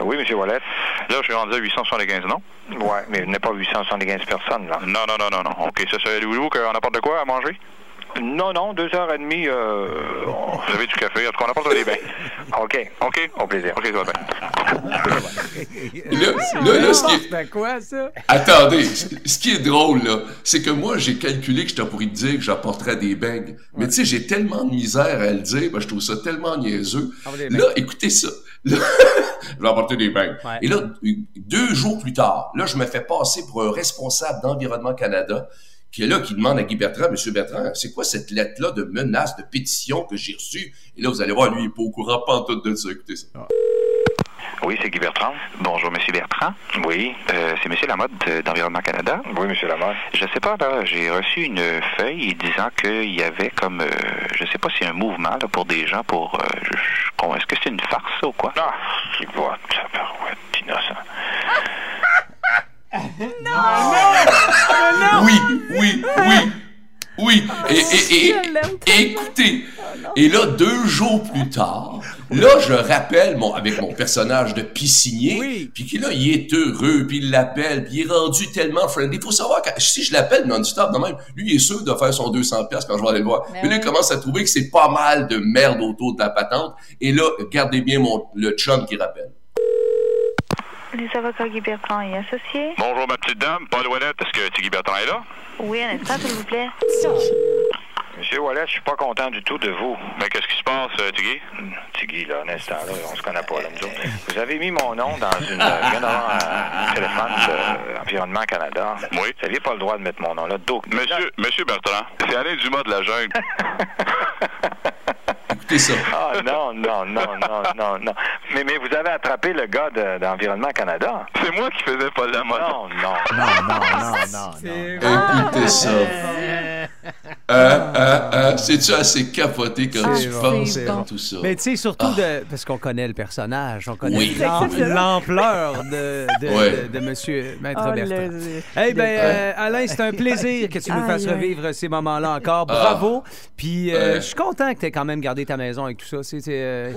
Oui, M. Wallet. Là, je suis rendu à 875, non? Ouais, mais il n'est pas 875 personnes, là. Non, non, non, non, non. OK, ça, c'est voulez-vous qu'on apporte de quoi à manger? Non, non, deux heures et demie, euh... Vous avez du café, en tout cas, on apporte des bains? OK. OK? Au plaisir. OK, ça va bien. Là, là, là, ce qui est- quoi, ça? Attendez, ce qui est drôle, là, c'est que moi, j'ai calculé que j'étais pour lui dire que j'apporterais des beignes. Mais tu sais, j'ai tellement de misère à le dire, ben, je trouve ça tellement niaiseux. Ah, Là, écoutez ça. Là, je vais apporter des beignes. Ouais. Et là, deux jours plus tard, là, je me fais passer pour un responsable d'Environnement Canada qui est là, qui demande à Guy Bertrand, Monsieur Bertrand, c'est quoi cette lettre-là de menace, de pétition que j'ai reçue? Et là, vous allez voir, lui, il n'est pas au courant, pas en tout de ça. Écoutez ça. Oui, c'est Guy Bertrand. Bonjour, Monsieur Bertrand. Oui. Euh, c'est Monsieur Lamotte euh, d'Environnement Canada. Oui, M. Lamotte. Je sais pas, là, j'ai reçu une feuille disant qu'il y avait comme, euh, je sais pas si un mouvement là, pour des gens pour, euh, je- je- est-ce que c'est une farce ça, ou quoi? Ah, qui innocent. Oui, oui, oui, oui. Et, et, et, Je l'aime et écoutez, et là, deux jours plus tard, là, je rappelle mon, avec mon personnage de piscinier, Oui. puis qui là, il est heureux, puis il l'appelle, puis il est rendu tellement friendly. Il faut savoir que si je l'appelle non-stop, de même, lui, il est sûr de faire son 200 pièces quand je vais aller le voir. Ben Mais là, il commence à trouver que c'est pas mal de merde autour de la patente. Et là, gardez bien mon, le chum qui rappelle. Les avocats Guy Bertrand et associés. Bonjour, ma petite dame. Paul Ouellette, est-ce que Tiggy Bertrand est là? Oui, un instant, s'il vous plaît. Monsieur Wallet, je suis pas content du tout de vous. Mais qu'est-ce qui se passe, euh, Tiggy? Tiggy, là, un instant, là, on se connaît pas, là, nous autres. Vous avez mis mon nom dans une... euh, Je viens d'avoir un téléphone de Environnement Canada. Oui. Vous n'aviez pas le droit de mettre mon nom là. Donc, Monsieur, Monsieur Bertrand, c'est Alain Dumas de la jungle. Écoutez ça. Ah non, non, non, non, non, non. Mais, mais vous avez attrapé le gars de- d'Environnement Canada. C'est moi qui faisais Paul Lamotte. Non, non. Non, non, non, non, non. Écoutez ça. Hein, hein, C'est-tu assez capoté quand C'est tu bon, penses bon. tout ça? Mais tu sais, surtout de, parce qu'on connaît le personnage, on connaît Oui. l'am- l'ampleur de, de, Ouais. de, de Monsieur Maître Oh, Bertrand. le- Eh bien, euh, Alain, c'est un plaisir que tu nous fasses revivre ces moments-là encore. Ah. Bravo. Puis, euh, je suis content que tu aies quand même gardé ta maison avec tout ça. C'est, c'est, euh,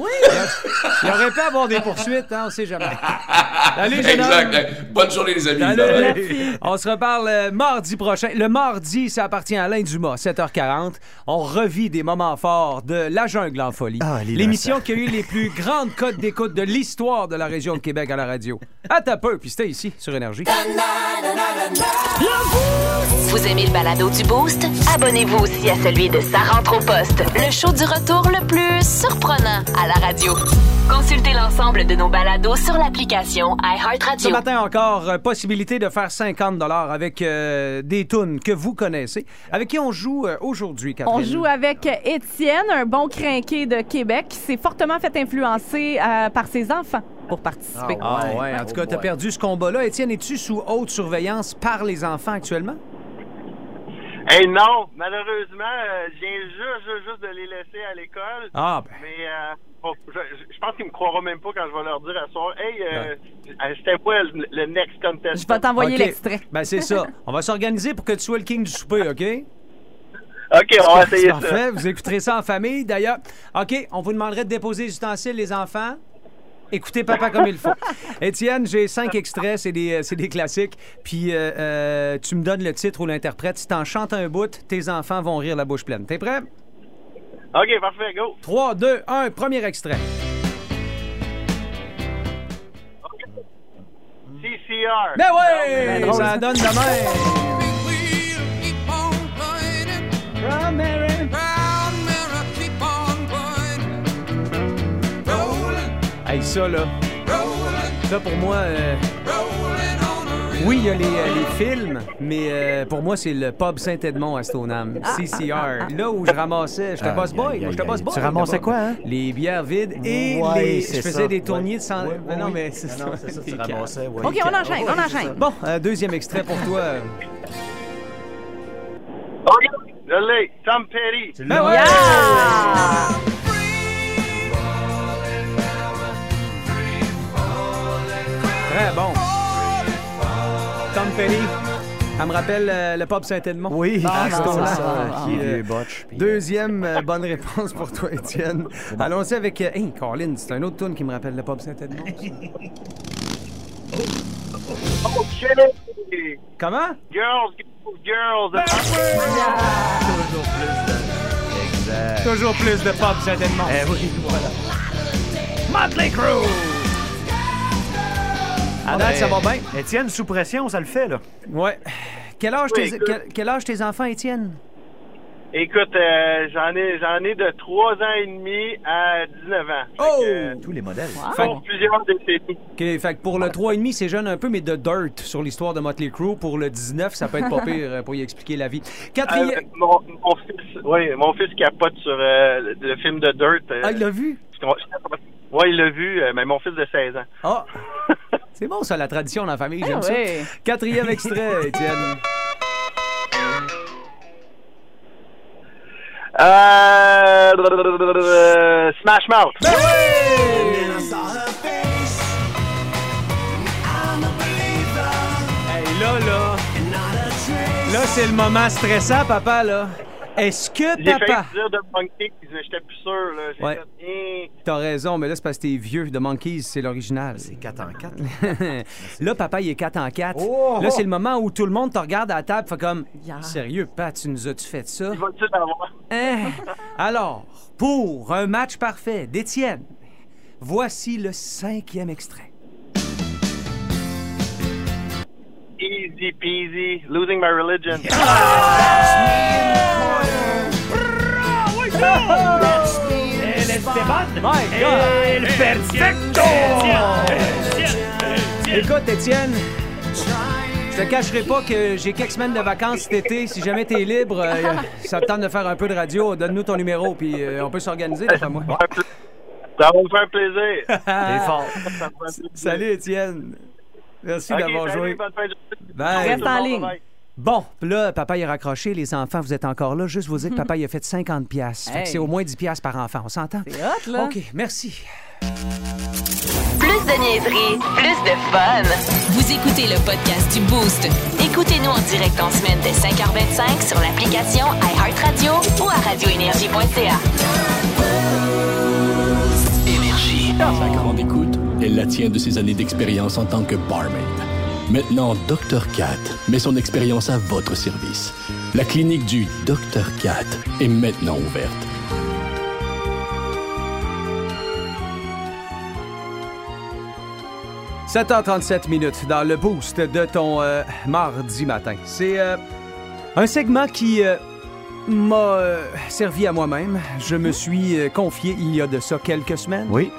Il y aurait pu avoir des poursuites, hein, on sait jamais. Homme. Exact. Bonne journée, les amis. On se reparle euh, mardi prochain. Le mardi, ça appartient à Alain Dumas, 7h40. On revit des moments forts de La Jungle en folie. Ah, L'émission qui a eu les plus grandes cotes d'écoute de l'histoire de la région de Québec à la radio. À ta peu, puis c'était ici, sur Énergie. Vous aimez le balado du Boost? Abonnez-vous aussi à celui de Sa rentre au poste, le show du retour le plus surprenant à la radio. Consultez l'ensemble de nos balados sur l'application Ce iHeartRadio. matin encore, euh, possibilité de faire 50 avec euh, des tunes que vous connaissez. Avec qui on joue euh, aujourd'hui, Catherine? On joue avec Étienne, un bon crinqué de Québec qui s'est fortement fait influencer euh, par ses enfants pour participer. Ah ouais, en tout cas, t'as perdu ce combat-là. Étienne, es-tu sous haute surveillance par les enfants actuellement? Hey, non, malheureusement, euh, je viens juste, juste, juste de les laisser à l'école. Ah, ben. Mais euh, bon, je, pense qu'ils me croiront même pas quand je vais leur dire à soir, hey, euh, euh, c'était quoi le, le next contest? Je vais t'envoyer l'extrait. Ben, c'est ça. On va s'organiser pour que tu sois le king du souper, OK? OK, on va essayer ça. Parfait. Vous écouterez ça en famille. D'ailleurs, OK, on vous demanderait de déposer les ustensiles, les enfants. Écoutez papa comme il faut. Étienne, j'ai cinq extraits, c'est des, euh, c'est des classiques. Puis euh, euh, tu me donnes le titre ou l'interprète. Si t'en chantes un bout, tes enfants vont rire la bouche pleine. T'es prêt? OK, parfait, go. 3, 2, 1, premier extrait. CCR. Ben ouais! Ça donne de même. Hey, ça, là. Ça, pour moi. euh, Oui, il y a les, euh, les films, mais euh, pour moi, c'est le pub Saint-Edmond à Stoneham. CCR. Là où je ramassais. J'étais boss boy. Moi, j'étais boss boy. Tu ramassais quoi, hein? Les bières vides et Ouais, les. c'est Je faisais ça. des tourniers de sang. Ouais, non, oui. mais c'est ça. non, c'est ça, tu Des ramassais, cœurs. ouais. OK, on enchaîne, on enchaîne. Bon, euh, deuxième extrait pour toi. OK, je l'ai. Tom Petty. Ben ouais! Très bon. Tom Petty. Ça me rappelle euh, le pub Saint-Edmond. Oui, Ah, c'est ça, ça. qui Euh, puis, Deuxième euh, bonne réponse pour toi, Étienne. Allons-y avec. euh, Hey, Colin, c'est un autre tune qui me rappelle le pub Saint-Edmond. Comment? Girls, girls, girls. Exact. Toujours plus de pub Saint-Edmond. Eh oui, voilà. Motley Crue! À date, ça va bien? Étienne, sous pression, ça le fait, là. Ouais. Quel âge, Oui, tes, quel, quel âge tes enfants, Étienne? Écoute, euh, j'en ai, j'en ai de 3 ans et demi à 19 ans. Oh! Tous les modèles. Pour plusieurs décennies. OK, fait que pour le 3,5, c'est jeune un peu, mais de dirt sur l'histoire de Motley Crue. Pour le 19, ça peut être pas pire euh, pour y expliquer la vie. Quatrième. Euh, mon, mon fils, oui, mon fils capote sur euh, le, le film de Dirt. euh, Ah, il l'a vu? Oui, il l'a vu, euh, mais mon fils de 16 ans. Ah! C'est bon, ça, la tradition dans la famille, j'aime Ah ça. Quatrième extrait, Étienne. Euh, euh, Smash Mouth. Ben Hey, là, là. Là, c'est le moment stressant, papa, là. Est-ce que J'ai papa. dire de Monkeys, mais j'étais plus sûr. Là. J'ai Ouais. fait, Hein? T'as raison, mais là, c'est parce que t'es vieux. The Monkeys, c'est l'original. C'est 4 en 4. là, papa, il est 4 en 4. Oh! Là, c'est le moment où tout le monde te regarde à la table, fait comme Yeah. Sérieux, Pat, tu nous as-tu fait ça? Il? Hein? Alors, pour un match parfait d'Étienne, voici le cinquième extrait. Easy peasy, losing my religion. El Esteban. My God! El Perfecto. Écoute, Étienne, je te cacherai pas que j'ai quelques semaines de vacances cet été. Si jamais t'es libre, euh, ça te tente de faire un peu de radio, donne-nous ton numéro, puis euh, on peut s'organiser, d'après moi. Ça va me faire plaisir. T'es fort. Salut, Étienne. Merci d'avoir joué. Bye. Reste en ligne. Bon, là, papa, il a raccroché. Les enfants, vous êtes encore là. Juste vous dire que papa, il a fait 50 pièces. Fait que Hey. c'est au moins 10 pièces par enfant. On s'entend? C'est hot, là. OK, merci. Plus de niaiserie, plus de fun. Vous écoutez le podcast du Boost. Écoutez-nous en direct en semaine dès 5h25 sur l'application iHeartRadio ou à radioénergie.ca. Énergie. Sa grande écoute, elle la tient de ses années d'expérience en tant que barmaid. Maintenant, Dr. Cat met son expérience à votre service. La clinique du Dr. Cat est maintenant ouverte. — 7h37 minutes dans le boost de ton euh, mardi matin. C'est euh, un segment qui euh, m'a euh, servi à moi-même. Je me suis euh, confié il y a de ça quelques semaines. Oui.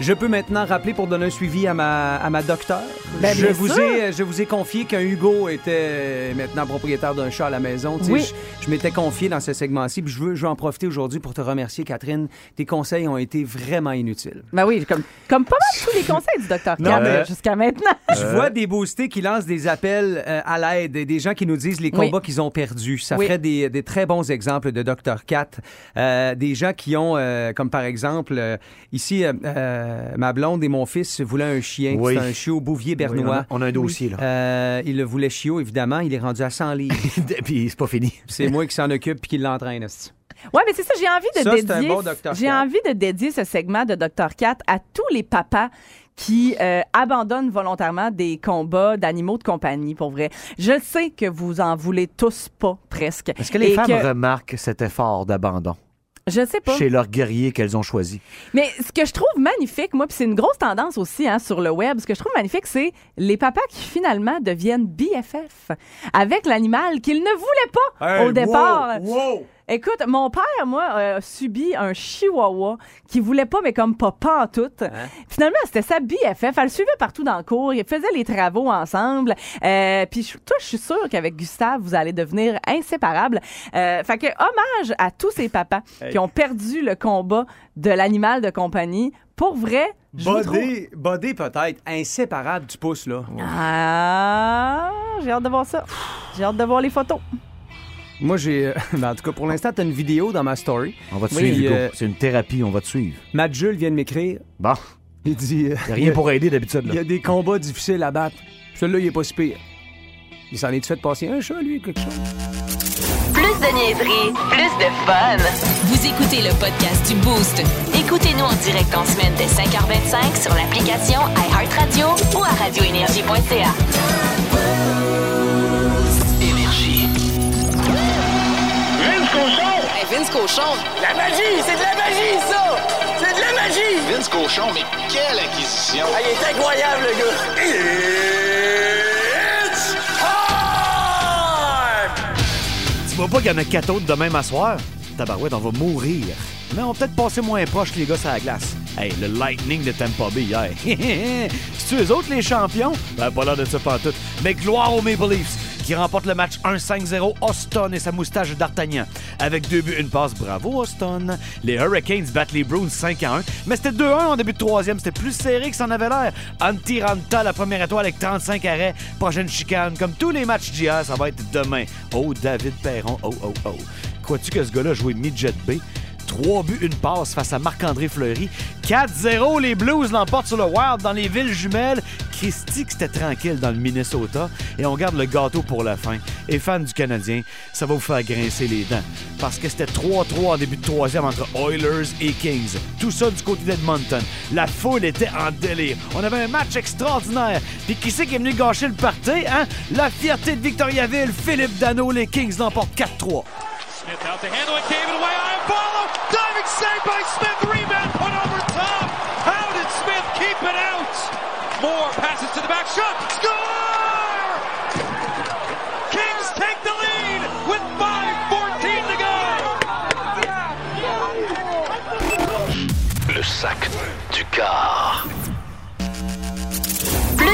Je peux maintenant rappeler pour donner un suivi à ma, à ma docteur. Ben, je, bien vous sûr. ai, je vous ai confié qu'un Hugo était maintenant propriétaire d'un chat à la maison. Tu sais, Oui. Je, je m'étais confié dans ce segment-ci. puis Je veux, je veux en profiter aujourd'hui pour te remercier, Catherine. Tes conseils ont été vraiment inutiles. Ben oui, comme, comme pas mal tous les conseils du docteur euh, jusqu'à maintenant. Je vois des boostés qui lancent des appels euh, à l'aide, et des gens qui nous disent les Oui. combats qu'ils ont perdus. Ça Oui. ferait des, des très bons exemples de Dr. Cat. Euh, des gens qui ont, euh, comme par exemple, euh, ici, euh, ma blonde et mon fils voulaient un chien. Oui. C'est un chiot bouvier Oui, on, bernois. a, on a un dossier, là. Euh, il le voulait chiot, évidemment. Il est rendu à 100 livres. Puis c'est pas fini. C'est moi qui s'en occupe puis qui l'entraîne. Ouais, mais c'est ça, j'ai envie de Ça, c'est un dédier. bon Dr. j'ai envie de dédier ce segment de Dr. Cat à tous les papas qui euh, abandonnent volontairement des combats d'animaux de compagnie, pour vrai. Je sais que vous en voulez tous pas, presque. Est-ce que les Et femmes que- remarquent cet effort d'abandon? Je sais pas. chez leurs guerriers qu'elles ont choisis? Mais ce que je trouve magnifique, moi, puis c'est une grosse tendance aussi hein, sur le web, ce que je trouve magnifique, c'est les papas qui finalement deviennent BFF avec l'animal qu'ils ne voulaient pas Hey, au départ. wow, wow. Écoute, mon père, moi, a subi un chihuahua qui voulait pas, mais comme pas, tout. Hein? Finalement, c'était sa BFF. Elle le suivait partout dans le cours. Ils faisaient les travaux ensemble. Euh, puis toi, je suis sûre qu'avec Gustave, vous allez devenir inséparables. Euh, fait que hommage à tous ces papas Hey. qui ont perdu le combat de l'animal de compagnie. Pour vrai. Bodé, bodé peut-être, inséparable du pouce, là. Ah, j'ai hâte de voir ça. J'ai hâte de voir les photos. Moi, j'ai. euh, ben, en tout cas, pour l'instant, t'as une vidéo dans ma story. On va te Oui, suivre, euh, C'est une thérapie, on va te suivre. Matt Jules vient de m'écrire. Bon. Il dit. euh, Y a rien pour aider d'habitude, là. Il y a des combats difficiles à battre. Celui-là, il est pas si pire. Il s'en est fait passer un chat, lui, quelque chose? Plus de niaiserie, plus de fun. Vous écoutez le podcast du Boost. Écoutez-nous en direct en semaine dès 5h25 sur l'application iHeartRadio ou à radioénergie.ca. Vince Cochon! La magie! C'est de la magie, ça! C'est de la magie! Vince Cochon, mais quelle acquisition! Ah, il est incroyable, le gars! It's time! Tu vois pas qu'il y en a quatre autres demain à soir? Tabarouette, on va mourir. Mais on va peut-être passer moins proche que les gars sur la glace. Hey, le Lightning de Tampa Bay hier. C'est-tu eux autres les champions? Ben, pas l'air de ça pantoute. Mais gloire aux Maple Leafs qui remportent le match 1-5-0 Austin et sa moustache d'Artagnan. Avec deux buts, une passe. Bravo, Austin. Les Hurricanes battent les Bruins 5-1. Mais c'était 2-1 en début de troisième. C'était plus serré que ça en avait l'air. Antiranta, la première étoile avec 35 arrêts. Prochaine chicane. Comme tous les matchs d'hier, ça va être demain. Oh, David Perron. Oh, oh, oh. Crois-tu que ce gars-là joué midget B? Trois buts, une passe face à Marc-André Fleury. 4-0, les Blues l'emportent sur le Wild dans les villes jumelles. Christy, c'était tranquille dans le Minnesota. Et on garde le gâteau pour la fin. Et fans du Canadien, ça va vous faire grincer les dents. Parce que c'était 3-3 en début de troisième entre Oilers et Kings. Tout ça du côté d'Edmonton. La foule était en délire. On avait un match extraordinaire. Puis qui c'est qui est venu gâcher le party, hein? La fierté de Victoriaville, Philippe Dano, les Kings l'emportent 4-3. Smith out to handle it. David away. Iafallo. Diving save by Smith. Rebound put over top. How did Smith keep it out? Moore passes to the back. Shot. Score! Kings take the lead with 5.14 to go. Le sac du car.